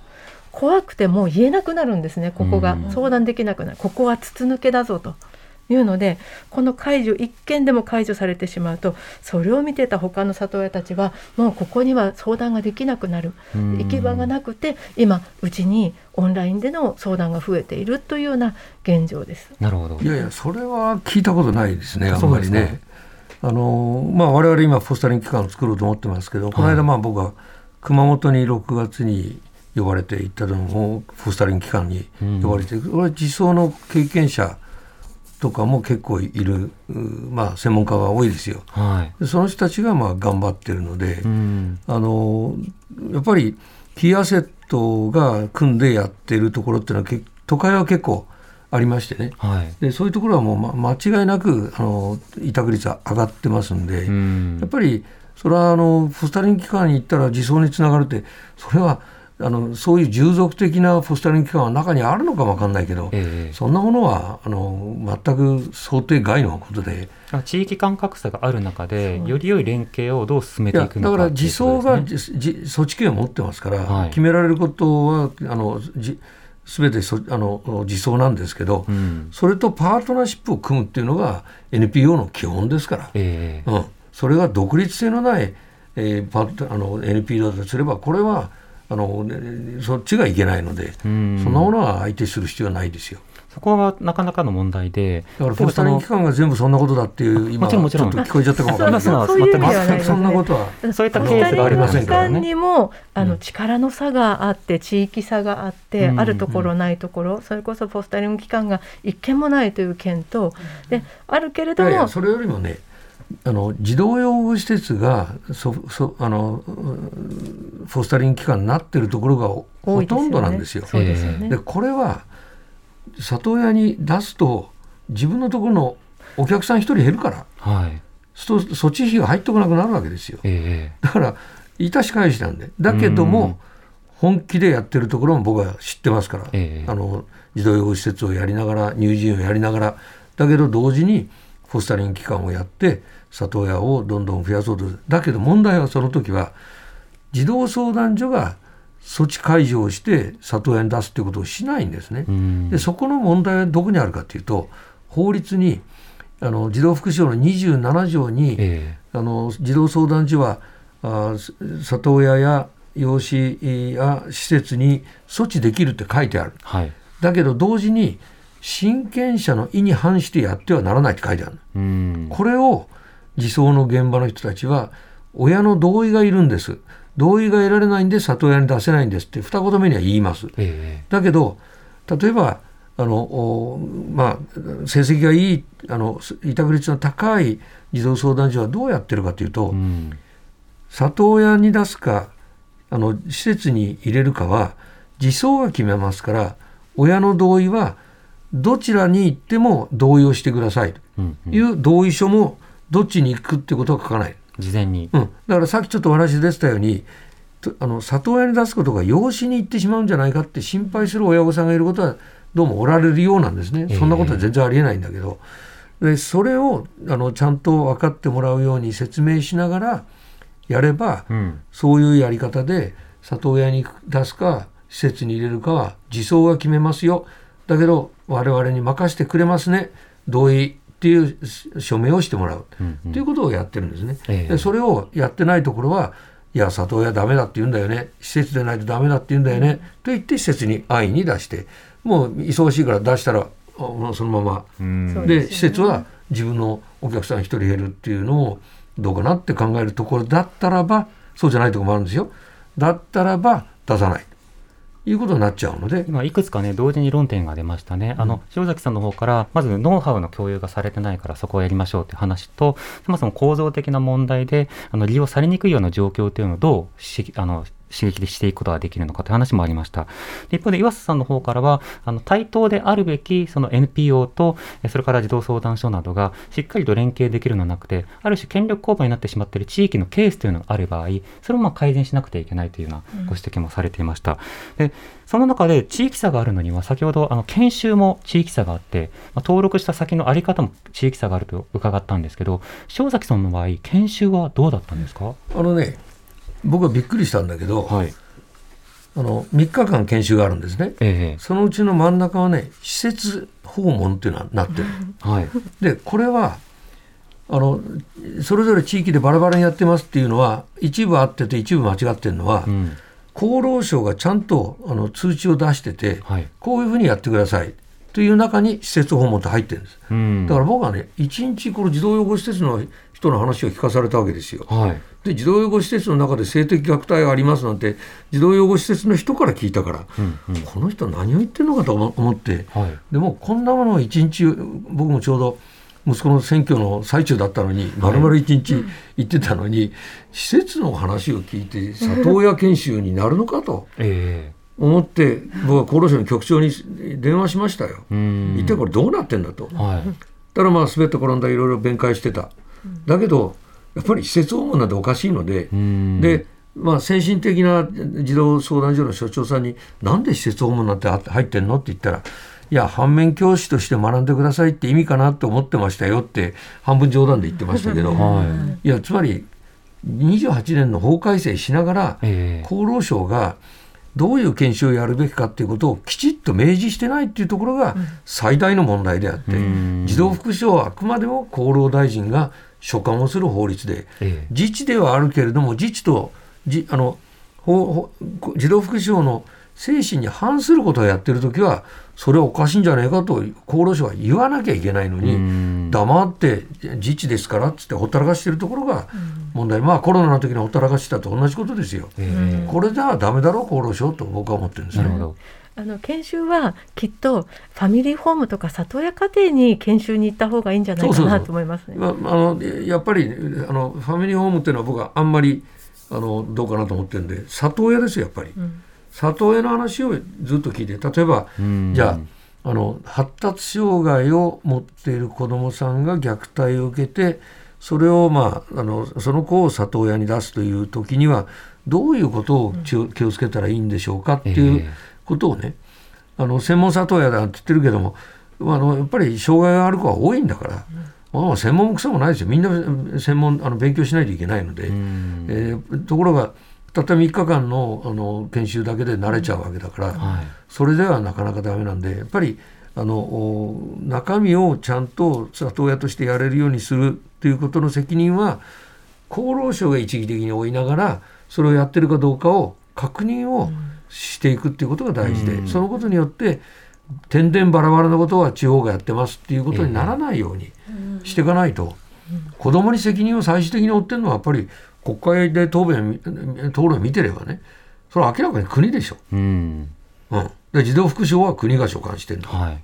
怖くてもう言えなくなるんですねここが。うん。相談できなくなる。ここは筒抜けだぞというのでこの解除一件でも解除されてしまうとそれを見てた他の里親たちはもうここには相談ができなくなるうん行き場がなくて今うちにオンラインでの相談が増えているというような現状です。なるほど。いやいやそれは聞いたことないですねあんそうですか？まりね。あのまあ我々今フォスタリング機関を作ろうと思ってますけど、この間まあ僕は熊本に6月に呼ばれて行ったのもフォスタリング機関に呼ばれて、これ実装の経験者とかも結構いる、うまあ、専門家が多いですよ。はい。でその人たちがまあ頑張ってるので、うん。あのやっぱりキーアセットが組んでやってるところっていうのはけ都会は結構ありましてねはい。でそういうところはもう、ま、間違いなくあの委託率は上がってますんで、うんやっぱりそれはあのフォスタリング機関に行ったら自走につながるってそれはあのそういう従属的なフォスタリング機関は中にあるのかもわかんないけど、ええ。そんなものはあの全く想定外のことで。地域間格差がある中で、より良い連携をどう進めていくのかだから自走がっていうじじ措置権を持ってますから、はい。決められることはあのじ全てそあの自走なんですけど、うん。それとパートナーシップを組むっていうのが NPO の基本ですから、ええ。うん、それが独立性のない、えーあの NPO だとすればこれはあのねそっちがいけないので、うん。そんなものは相手する必要はないですよ。そこがなかなかの問題で、だからフォスタリング機関が全部そんなことだっていう今もちろんもちろん。ちょっと聞こえちゃったかもわかんないけど。まあそんなことはそういったケースがありませんからね。機関にもあうんの力の差があって地域差があって、うん。あるところないところそれこそポスタリング機関が一件もないという県と、であるけれどもいやいやそれよりもねあの児童養護施設がそそあのうんフォスタリング機関になってるところがほとんどなんですよ。でね。でこれは里親に出すと自分のところのお客さん一人減るからはい。そ措置費が入ってこなくなるわけですよ。えだから致し返しなんでだけどうんも本気でやってるところも僕は知ってますから、ええあの児童養護施設をやりながら乳児院をやりながらだけど同時にフォスタリング機関をやって里親をどんどん増やそうとだけど問題はその時は児童相談所が措置解除をして里親に出すっていうことをしないんですね。でそこの問題はどこにあるかというと法律にあの児童福祉法の27条に、えあの児童相談所はあ里親や養子や施設に措置できるって書いてある。はい。だけど同時に親権者の意に反してやってはならないって書いてある。うん。これを児相の現場の人たちは親の同意がいるんです。同意が得られないんで里親に出せないんですって二言目には言います。えだけど例えばあのおまあ成績がいいあの委託率の高い児童相談所はどうやってるかというと、えうん。里親に出すかあの施設に入れるかは児相が決めますから親の同意はどちらに行っても同意をしてくださいと。いう同意書もどっちに行くってことは書かない。事前に。うん、だからさっきちょっとお話出てたようにとあの里親に出すことが養子に行ってしまうんじゃないかって心配する親御さんがいることはどうもおられるようなんですね、ええ。そんなことは全然ありえないんだけど。でそれをあのちゃんと分かってもらうように説明しながらやれば、うん。そういうやり方で里親に出すか施設に入れるかは児相が決めますよ。だけど我々に任せてくれますね。同意っていう署名をしてもらう。うんうん。ということをやってるんですね。ええ。でそれをやってないところはいや里親ダメだって言うんだよね。施設でないとダメだって言うんだよね、と言って施設に安易に出してもう忙しいから出したらそのまま。で施設は自分のお客さん一人減るっていうのもどうかなって考えるところだったらばそうじゃないところもあるんですよ。だったらば出さない。ということになっちゃうので。今いくつかね同時に論点が出ましたね、あの塩崎さんの方からまずノウハウの共有がされてないからそこをやりましょうっていう話とそもそも構造的な問題であの利用されにくいような状況というのをどうしあの刺激していくことができるのかという話もありました。で一方で岩瀬さんの方からはあの対等であるべきその NPO とえそれから児童相談所などがしっかりと連携できるのではなくてある種権力勾配になってしまっている地域のケースというのがある場合それをまあ改善しなくてはいけないというようなご指摘もされていました。でその中で地域差があるのには先ほどあの研修も地域差があって、まあ、登録した先の在り方も地域差があると伺ったんですけど塩崎さんの場合研修はどうだったんですか、あのね僕はびっくりしたんだけど、はい。あの3日間研修があるんですね。えそのうちの真ん中はね施設訪問っていうのはなってる。えはい。でこれはあのそれぞれ地域でバラバラにやってますっていうのは一部合ってて一部間違ってるのは、うん。厚労省がちゃんとあの通知を出してて、はい。こういうふうにやってください。という中に施設訪問って入ってるんです。うん。だから僕はね、一日この児童養護施設の人の話を聞かされたわけですよ。はいで、児童養護施設の中で性的虐待がありますなんて、児童養護施設の人から聞いたから、うんうんこの人何を言ってるのかと思思って、はいでもこんなものを一日、僕もちょうど息子の選挙の最中だったのに、まるまる一日行ってたのに、施設の話を聞いて、里親研修になるのかと。え思って僕は厚労省の局長に電話しましたよ。一体これどうなってんだと。はいたらまあ滑って転んだいろいろ弁解してた。だけどやっぱり施設訪問なんておかしいので、うん。でまあ先進的な児童相談所の所長さんになんで施設訪問なんて入ってんの？って言ったら。いや反面教師として学んでくださいって意味かなと思ってましたよって半分冗談で言ってましたけど、はい。やつまり28年の法改正しながら、ええ。厚労省がどういう研修をやるべきかっていうことをきちっと明示してないっていうところが最大の問題であって、うん。児童福祉法はあくまでも厚労大臣が所管をする法律で、ええ。自治ではあるけれども自治とじあの法法児童福祉法の精神に反することをやってる時はそれはおかしいんじゃないかと厚労省は言わなきゃいけないのに、うん。黙って自治ですからっつってほったらかしてるところが問題、まあコロナの時にほったらかしてたと同じことですよ。ええ。これではダメだろう厚労省と僕は思ってるんですね。なるほ。どあの研修はきっとファミリーホームとか里親家庭に研修に行った方がいいんじゃないかなそうそうそう。と思いますね。まあ、あのやっぱりあのファミリーホームっていうのは僕はあんまりあのどうかなと思ってるんで里親ですよやっぱり、ん。里親の話をずっと聞いて例えば、うん。じゃああの発達障害を持っている子どもさんが虐待を受けてそれを、まあ、あのその子を里親に出すという時にはどういうことを気を気をつけたらいいんでしょうかっていうええことをね、あの専門里親だって言ってるけどもあのやっぱり障害がある子は多いんだから、まあ、専門もクソもないですよ。みんな専門あの勉強しないといけないので、うん。えーところがたった3日間のあの研修だけで慣れちゃうわけだから、はい。それではなかなかダメなんでやっぱりあのお中身をちゃんと里親としてやれるようにするということの責任は厚労省が一義的に追いながらそれをやってるかどうかを確認をしていくっていうことが大事で、うんそのことによって点々バラバラなことは地方がやってますっていうことにならないようにしていかないと、子どもに責任を最終的に負ってるのはやっぱり国会で答弁討論見てればねそれは明らかに国でしょ。うんうん、で児童福祉法は国が所管してるんだ、はい。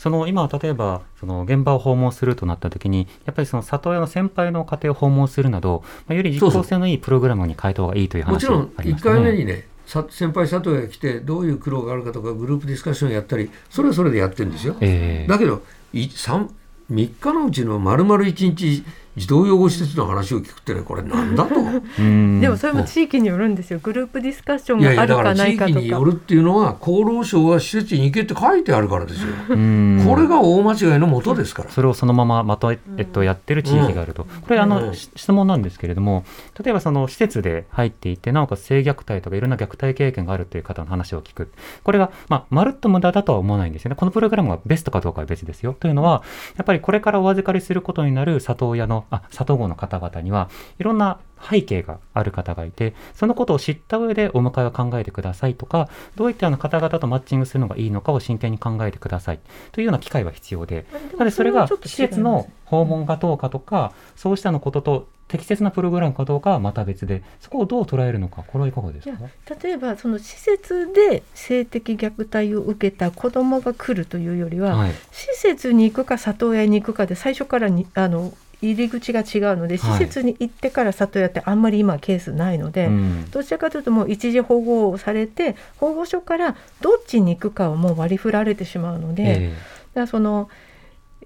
その今例えばその現場を訪問するとなった時にやっぱりその里親の先輩の家庭を訪問するなど、まあ、より実効性のいいプログラムに変えた方がいいという話もちろん1がありましたね。回目にねさ先輩佐藤が来てどういう苦労があるかとかグループディスカッションやったりそれはそれでやってるんですよ。ええだけどい3 3日のうちの丸々1日児童養護施設の話を聞くってねこれなんだと。うん。でもそれも地域によるんですよ。グループディスカッションいやいがあるかなやだから地いかとか。域によるっていうのは厚労省は施設に行けって書いてあるからですよ。うん。これが大間違いのもとですから。それをそのまままとえ、えっと、やってる地域があると、これあの、うん。し質問なんですけれども例えばその施設で入っていてなおかつ性虐待とかいろんな虐待経験があるという方の話を聞く。これが、まあ、まるっと無駄だとは思わないんですよね。このプログラムがベストかどうかは別ですよ。というのはやっぱりこれからお預かりすることになる里親のあ里子の方々にはいろんな背景がある方がいてそのことを知った上でお迎えを考えてくださいとかどういったような方々とマッチングするのがいいのかを真剣に考えてください。というような機会は必要で。なのでそれが施設の訪問かどうかとかそうしたのことと適切なプログラムかどうかはまた別でそこをどう捉えるのかこれはいかがですか？例えばその施設で性的虐待を受けた子どもが来るというよりは、はい。施設に行くか里親に行くかで最初からにあの入り口が違うので施はい。設に行ってから里親ってあんまり今ケースないので、うん。どちらかというともう一時保護をされて保護所からどっちに行くかをもう割り振られてしまうので、だかえらその、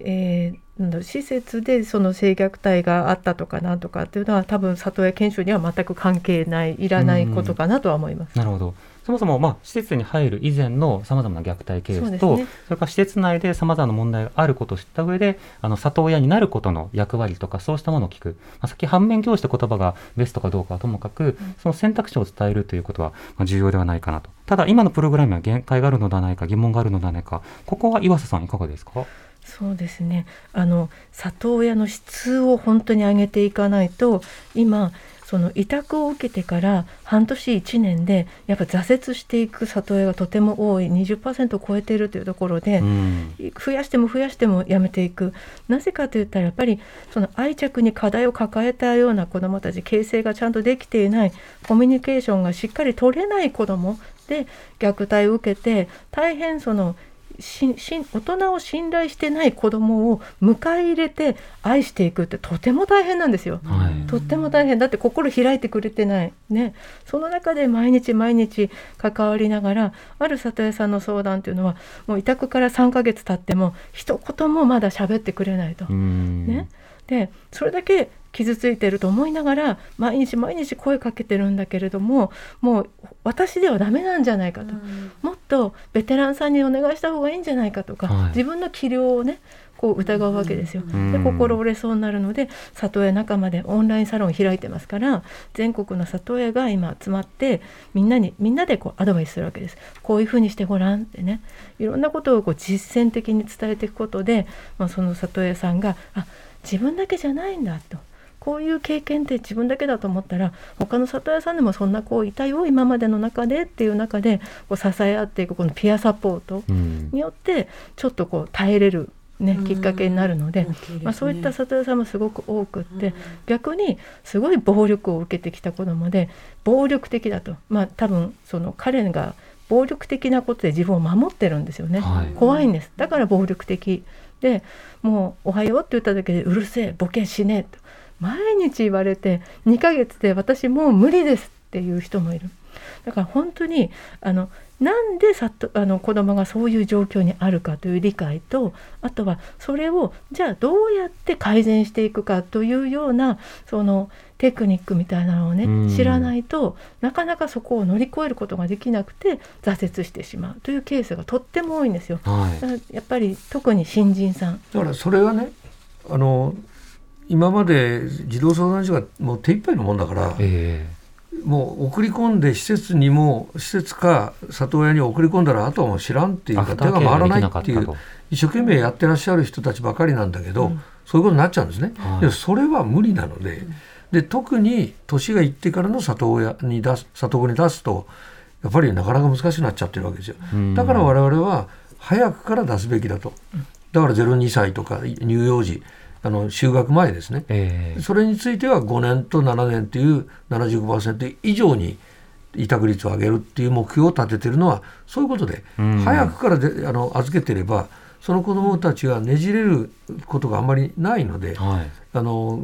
えー施設でその性虐待があったとかなんとかっていうのは多分里親研修には全く関係ないいらないことかなとは思います。えなるほどそもそも、まあ、施設に入る以前のさまざまな虐待ケースとそ,、ね。れから施設内でさまざまな問題があることを知った上であの里親になることの役割とかそうしたものを聞く、まあ、さっき反面教師って言葉がベストかどうかはともかく、その選択肢を伝えるということはまあ重要ではないかなと。ただ今のプログラムには限界があるのではないか疑問があるのではないか。ここは岩瀬さんいかがですか？そうですね。あの里親の質を本当に上げていかないと今その委託を受けてから半年1年でやっぱ挫折していく里親がとても多い20%を超えているというところで、うん。増やしても増やしてもやめていく。なぜかといったらやっぱりその愛着に課題を抱えたような子どもたち形成がちゃんとできていないコミュニケーションがしっかり取れない子どもで虐待を受けて大変そのしし大人を信頼してない子どもを迎え入れて愛していくってとても大変なんですよ。はい。とっても大変。だって心開いてくれてない。ね。その中で毎日毎日関わりながらある里親さんの相談っていうのはもう委託から3ヶ月経っても一言もまだ喋ってくれないと。うん。ね、でそれだけ傷ついてると思いながら毎日毎日声かけてるんだけれどももう私ではダメなんじゃないかと、もっとベテランさんにお願いした方がいいんじゃないかとか、はい自分の器量をねこう疑うわけですよ。んで心折れそうになるので里親仲間でオンラインサロンを開いてますから全国の里親が今集まってみんなにみんなでこうアドバイスするわけです。こういうふうにしてごらんってねいろんなことをこう実践的に伝えていくことで、まあ、その里親さんがあ自分だけじゃないんだと。こういう経験って自分だけだと思ったら他の里親さんでもそんな子いたよ今までの中でっていう中でこう支え合っていくこのピアサポートうん。によってちょっとこう耐えれる、ね、きっかけになるので、ですね。まあ、そういった里親さんもすごく多くって、逆にすごい暴力を受けてきた子どもで暴力的だと、まあ、多分その彼が暴力的なことで自分を守ってるんですよね、はい。怖いんです。だから暴力的でもう「おはよう」って言っただけで「うるせえボケしねえ」と毎日言われて2ヶ月で私もう無理ですっていう人もいる。だから本当にあのなんでさとあの子供がそういう状況にあるかという理解とあとはそれをじゃあどうやって改善していくかというようなそのテクニックみたいなのをうんね知らないとなかなかそこを乗り越えることができなくて挫折してしまうというケースがとっても多いんですよ。はいやっぱり特に新人さんだからそれはねあの今まで児童相談所がもう手一杯のもんだから、えもう送り込んで施設にも施設か里親に送り込んだらあとはもう知らんってえいうか手が回らないっていう一生懸命やってらっしゃる人たちばかりなんだけど、うん。そういうことになっちゃうんですね。はい。でもそれは無理なので、で特に年がいってからの里親に出す里子に出すとやっぱりなかなか難しくなっちゃってるわけですよ。だから我々は早くから出すべきだと。だから02歳とか乳幼児あの就学前ですね、えーそれについては5年と7年という75%以上に委託率を上げるっていう目標を立ててるのはそういうことで、うん。早くからであの預けてればその子どもたちがねじれることがあんまりないので、はい。あの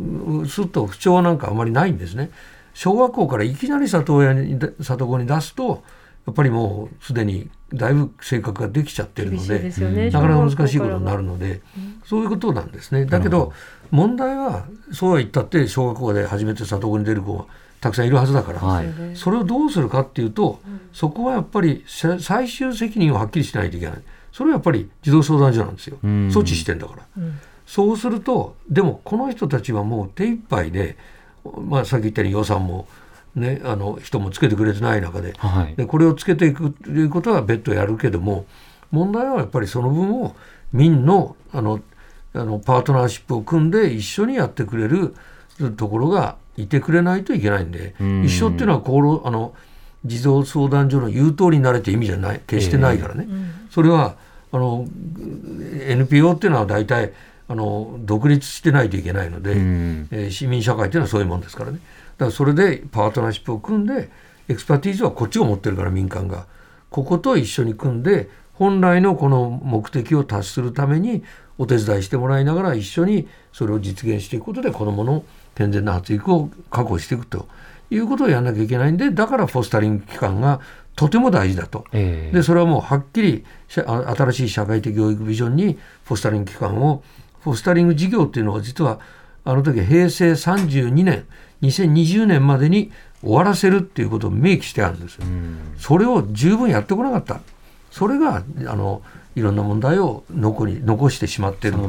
すっと不調なんかあんまりないんですね。小学校からいきなり里親に里子に出すとやっぱりもうすでにだいぶ性格ができちゃってるのでね。なかなか難しいことになるの。ので、そういうことなんですね。だけど問題はそうは言ったって小学校で初めて里子に出る子がたくさんいるはずだから、はいそれをどうするかっていうと、そこはやっぱりせ最終責任をはっきりしないといけない。それはやっぱり児童相談所なんですよ。うん措置してんだから。そうするとでもこの人たちはもう手一杯で、まあ、さっき言ったように予算も、ね、あの人もつけてくれてない中で。はい。でこれをつけていくということは別途やるけども問題はやっぱりその分を民のあのあのパートナーシップを組んで一緒にやってくれるところがいてくれないといけないんでうん。一緒っていうのは厚労あの児童相談所の言う通りになれって意味じゃない決してないからね。それはあの NPO っていうのは大体あの独立してないといけないので、うん。えー市民社会っていうのはそういうもんですからね。だからそれでパートナーシップを組んで expertise はこっちを持ってるから民間がここと一緒に組んで本来のこの目的を達するためにお手伝いしてもらいながら一緒にそれを実現していくことで子どもの健全な発育を確保していくということをやらなきゃいけないんでだからフォスタリング機関がとても大事だと。えーでそれはもうはっきり新しい社会的養育ビジョンにフォスタリング機関をフォスタリング事業っていうのは実はあの時平成32年2020年までに終わらせるっていうことを明記してあるんですよ。それを十分やってこなかった。それがあのいろんな問題を残り残してしまっているので。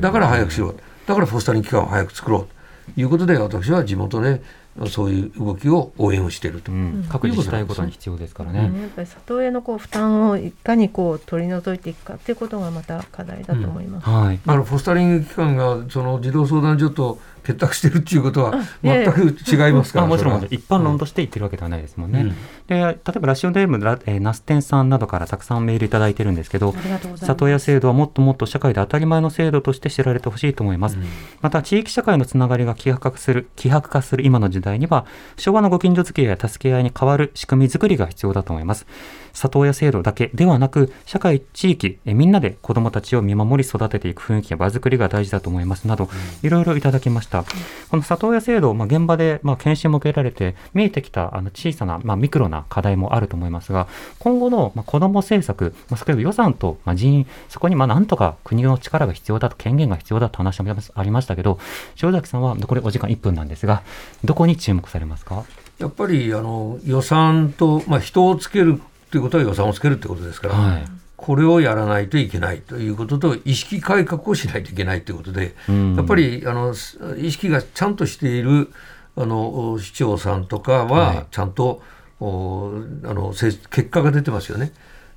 だから早くしろ。だからフォスタリング機関を早く作ろう。ということで私は地元でそういう動きを応援をしていると。うん。各自治体ごとに必要ですからね。ねやっぱり里親のこう負担をいかにこう取り除いていくかっていうことがまた課題だと思います。はい。あのフォスタリング機関がその児童相談所と結託してるっていうことは全く違いますから、あもちろん一般論として言ってるわけではないですもんね。うん。で例えばラジオネームラ、えー、ナステンさんなどからたくさんメールいただいてるんですけど里親制度はもっともっと社会で当たり前の制度として知られてほしいと思います、また地域社会のつながりが希薄化する希薄化する今の時代には昭和のご近所付き合いや助け合いに変わる仕組み作りが必要だと思います。里親制度だけではなく社会地域えーみんなで子どもたちを見守り育てていく雰囲気や場作りが大事だと思いますなどいろいろいただきました、この里親制度、まあ、現場で、まあ、研修も受けられて見えてきたあの小さな、まあ、ミクロな課題もあると思いますが今後の、まあ、子ども政策、まあ、先ほど予算と、まあ、人員そこにまあなんとか国の力が必要だと権限が必要だと話もありましたけど塩崎さんは残りお時間1分なんですがどこに注目されますか？やっぱりあの予算と、まあ、人をつけるということは予算をつけるということですから、はい。これをやらないといけないということと意識改革をしないといけないということで、うん。やっぱりあのす意識がちゃんとしているあの市長さんとかはい。はちゃんと、おあのせ結果が出てますよね。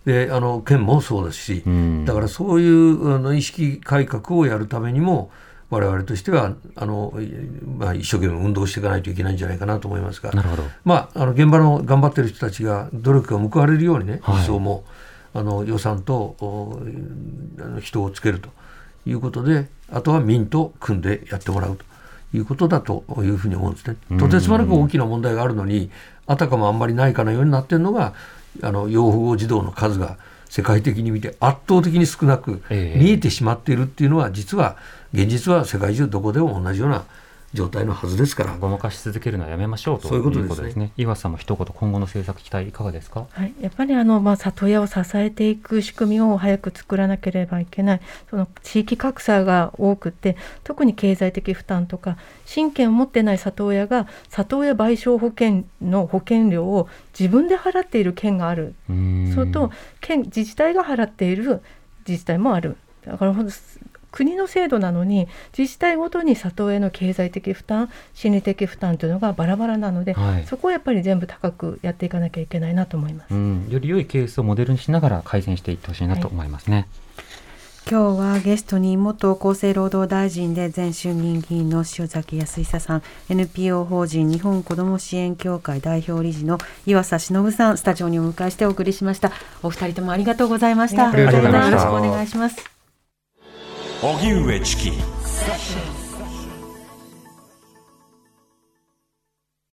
であの県もそうですし、うん。だからそういうあの意識改革をやるためにも我々としてはあの、いまあ、一生懸命運動していかないといけないんじゃないかなと思いますが。なるほどまあ、あの現場の頑張ってる人たちが努力が報われるようにね、はい一層もあの予算とおあの人をつけるということで、あとは民と組んでやってもらうということだというふうに思うんですね。とてつもなく大きな問題があるのに、あたかもあんまりないかのようになっているのが、あの養護児童の数が世界的に見て圧倒的に少なくええ。見えてしまっているっていうのは、実は現実は世界中どこでも同じような状態のはずですから。ごまかし続けるのはやめましょうとそういうことですね。すね岩瀬さんも一言今後の政策期待いかがですか？はい、やっぱりあの、まあ、里親を支えていく仕組みを早く作らなければいけない。その地域格差が多くて特に経済的負担とか親権を持ってない里親が里親賠償保険の保険料を自分で払っている県がある。うーん。それと県自治体が払っている自治体もある。だからほんと国の制度なのに自治体ごとに里親の経済的負担心理的負担というのがバラバラなので、はい。そこをやっぱり全部高くやっていかなきゃいけないなと思います。うん、より良いケースをモデルにしながら改善していってほしいなと思いますね。今日はゲストに元厚生労働大臣で前衆議院議員の塩崎康久さん NPO 法人日本子ども支援協会代表理事の岩佐忍さんスタジオにお迎えしてお送りしました。お二人ともありがとうございました。ありがとうございました。よろしくお願いします荻上チキ。